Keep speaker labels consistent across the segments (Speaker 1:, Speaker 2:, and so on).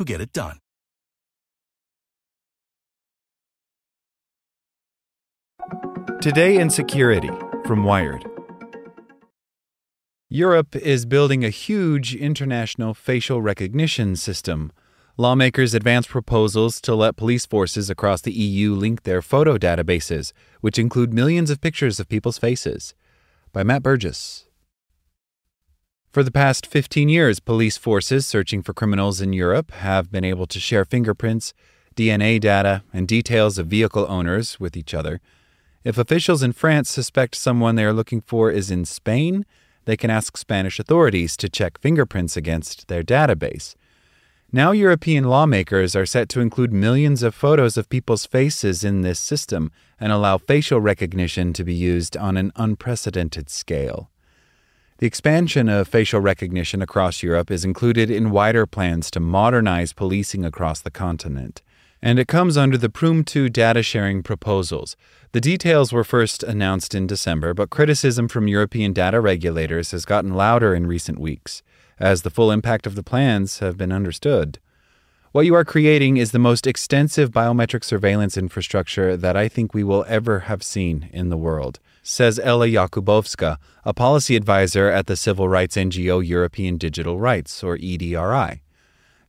Speaker 1: who get it done.
Speaker 2: Today in Security from Wired. Europe is building a huge international facial recognition system. Lawmakers advance proposals to let police forces across the EU link their photo databases, which include millions of pictures of people's faces. By Matt Burgess. For the past 15 years, police forces searching for criminals in Europe have been able to share fingerprints, DNA data, and details of vehicle owners with each other. If officials in France suspect someone they are looking for is in Spain, they can ask Spanish authorities to check fingerprints against their database. Now, European lawmakers are set to include millions of photos of people's faces in this system and allow facial recognition to be used on an unprecedented scale. The expansion of facial recognition across Europe is included in wider plans to modernize policing across the continent and it comes under the Prüm 2 data sharing proposals. The details were first announced in December, but criticism from European data regulators has gotten louder in recent weeks, as the full impact of the plans have been understood. What you are creating is the most extensive biometric surveillance infrastructure that I think we will ever have seen in the world, says Ella Jakubowska, a policy advisor at the civil rights NGO European Digital Rights, or EDRI.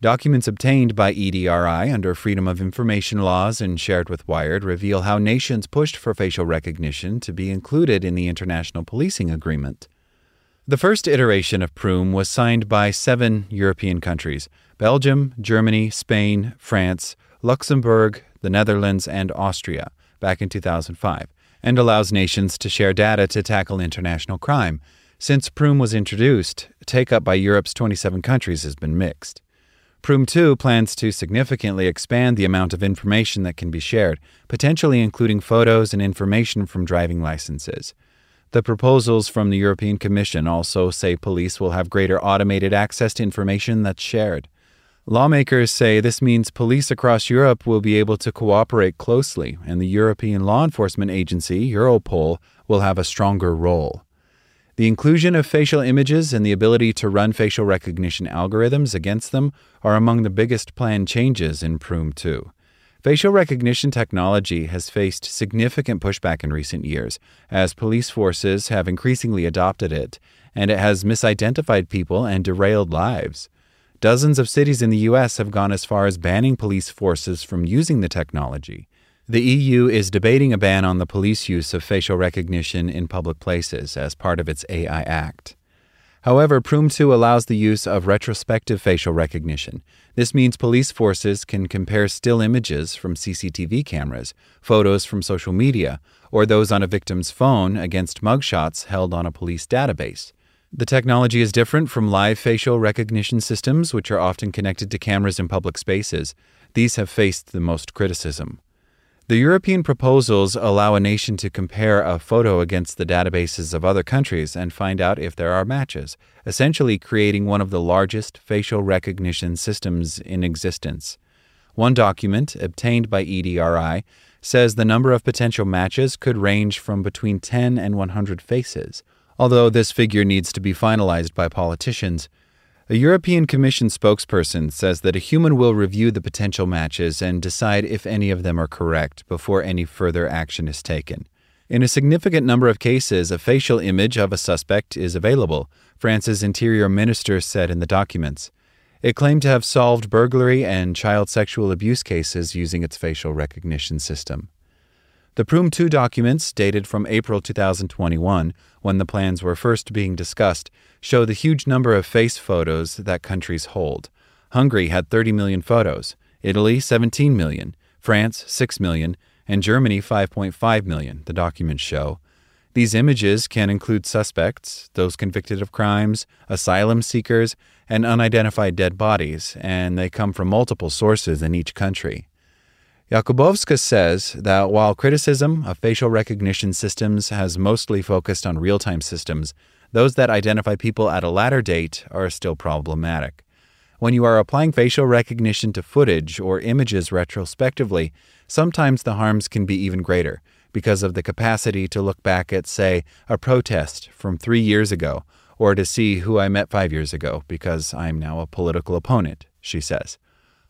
Speaker 2: Documents obtained by EDRI under Freedom of Information laws and shared with Wired reveal how nations pushed for facial recognition to be included in the International Policing Agreement. The first iteration of Prüm was signed by seven European countries Belgium, Germany, Spain, France, Luxembourg, the Netherlands, and Austria back in 2005, and allows nations to share data to tackle international crime. Since Prüm was introduced, take up by Europe's 27 countries has been mixed. Prüm 2 plans to significantly expand the amount of information that can be shared, potentially including photos and information from driving licenses. The proposals from the European Commission also say police will have greater automated access to information that's shared. Lawmakers say this means police across Europe will be able to cooperate closely, and the European Law Enforcement Agency, Europol, will have a stronger role. The inclusion of facial images and the ability to run facial recognition algorithms against them are among the biggest planned changes in Prüm 2. Facial recognition technology has faced significant pushback in recent years as police forces have increasingly adopted it, and it has misidentified people and derailed lives. Dozens of cities in the U.S. have gone as far as banning police forces from using the technology. The EU is debating a ban on the police use of facial recognition in public places as part of its AI Act. However, Prüm 2 allows the use of retrospective facial recognition. This means police forces can compare still images from CCTV cameras, photos from social media, or those on a victim's phone against mugshots held on a police database. The technology is different from live facial recognition systems, which are often connected to cameras in public spaces. These have faced the most criticism. The European proposals allow a nation to compare a photo against the databases of other countries and find out if there are matches, essentially creating one of the largest facial recognition systems in existence. One document, obtained by EDRI, says the number of potential matches could range from between 10 and 100 faces, although this figure needs to be finalized by politicians. A European Commission spokesperson says that a human will review the potential matches and decide if any of them are correct before any further action is taken. In a significant number of cases, a facial image of a suspect is available, France's interior minister said in the documents. It claimed to have solved burglary and child sexual abuse cases using its facial recognition system. The Prüm 2 documents, dated from April 2021, when the plans were first being discussed, show the huge number of face photos that countries hold. Hungary had 30 million photos, Italy 17 million, France 6 million, and Germany 5.5 million, the documents show. These images can include suspects, those convicted of crimes, asylum seekers, and unidentified dead bodies, and they come from multiple sources in each country. Jakubowska says that while criticism of facial recognition systems has mostly focused on real time systems, those that identify people at a latter date are still problematic. When you are applying facial recognition to footage or images retrospectively, sometimes the harms can be even greater because of the capacity to look back at, say, a protest from three years ago, or to see who I met five years ago because I'm now a political opponent, she says.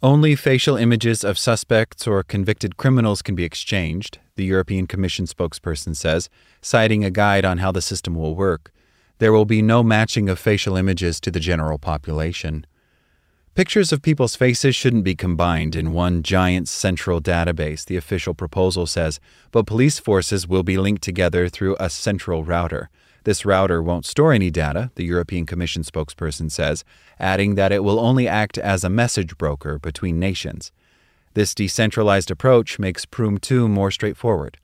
Speaker 2: Only facial images of suspects or convicted criminals can be exchanged, the European Commission spokesperson says, citing a guide on how the system will work. There will be no matching of facial images to the general population. Pictures of people's faces shouldn't be combined in one giant central database, the official proposal says, but police forces will be linked together through a central router. This router won't store any data, the European Commission spokesperson says, adding that it will only act as a message broker between nations. This decentralized approach makes Prüm 2 more straightforward.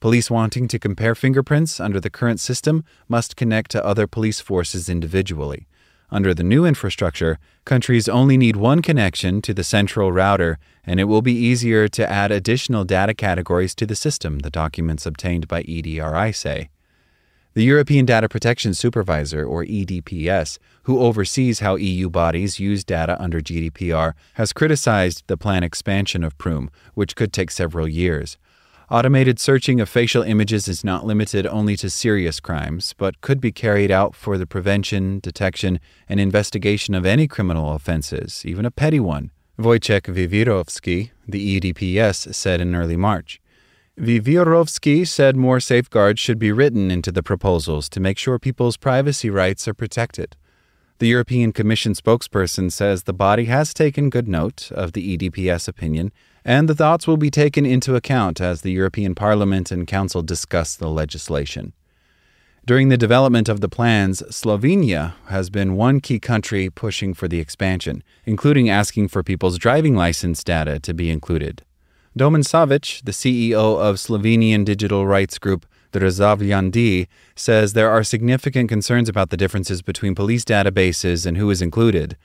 Speaker 2: Police wanting to compare fingerprints under the current system must connect to other police forces individually. Under the new infrastructure, countries only need one connection to the central router, and it will be easier to add additional data categories to the system, the documents obtained by EDRI say. The European Data Protection Supervisor, or EDPS, who oversees how EU bodies use data under GDPR, has criticized the planned expansion of Prüm, which could take several years. Automated searching of facial images is not limited only to serious crimes, but could be carried out for the prevention, detection, and investigation of any criminal offenses, even a petty one, Wojciech Wiewiórowski, the EDPS, said in early March. Wiewiórowski said more safeguards should be written into the proposals to make sure people's privacy rights are protected. The European Commission spokesperson says the body has taken good note of the EDPS opinion, and the thoughts will be taken into account as the European Parliament and Council discuss the legislation. During the development of the plans, Slovenia has been one key country pushing for the expansion, including asking for people's driving license data to be included. Domen Savic, the CEO of Slovenian digital rights group Državljan D, says there are significant concerns about the differences between police databases and who is included.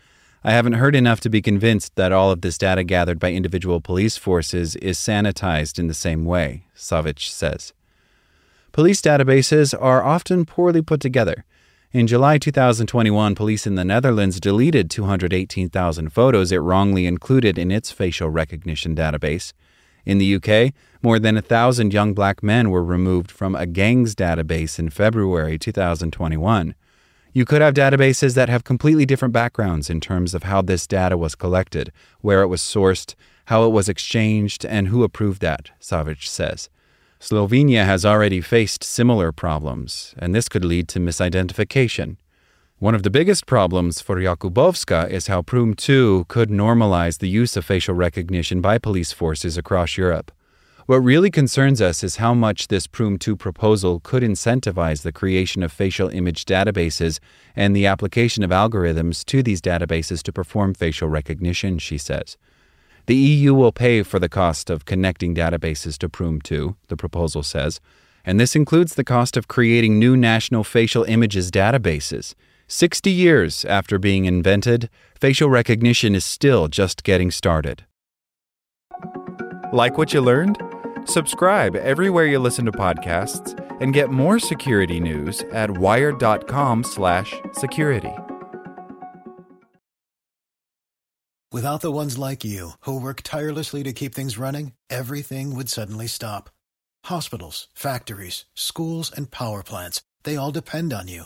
Speaker 2: I haven't heard enough to be convinced that all of this data gathered by individual police forces is sanitized in the same way, Savic says. Police databases are often poorly put together. In July 2021, police in the Netherlands deleted 218,000 photos it wrongly included in its facial recognition database. In the UK, more than a thousand young black men were removed from a gangs database in February 2021. You could have databases that have completely different backgrounds in terms of how this data was collected, where it was sourced, how it was exchanged, and who approved that, Savic says. Slovenia has already faced similar problems, and this could lead to misidentification. One of the biggest problems for Jakubowska is how Prüm 2 could normalize the use of facial recognition by police forces across Europe. What really concerns us is how much this Prüm 2 proposal could incentivize the creation of facial image databases and the application of algorithms to these databases to perform facial recognition, she says. The EU will pay for the cost of connecting databases to Prüm 2, the proposal says, and this includes the cost of creating new national facial images databases. 60 years after being invented, facial recognition is still just getting started. Like what you learned? Subscribe everywhere you listen to podcasts and get more security news at wired.com/security.
Speaker 3: Without the ones like you who work tirelessly to keep things running, everything would suddenly stop. Hospitals, factories, schools and power plants, they all depend on you.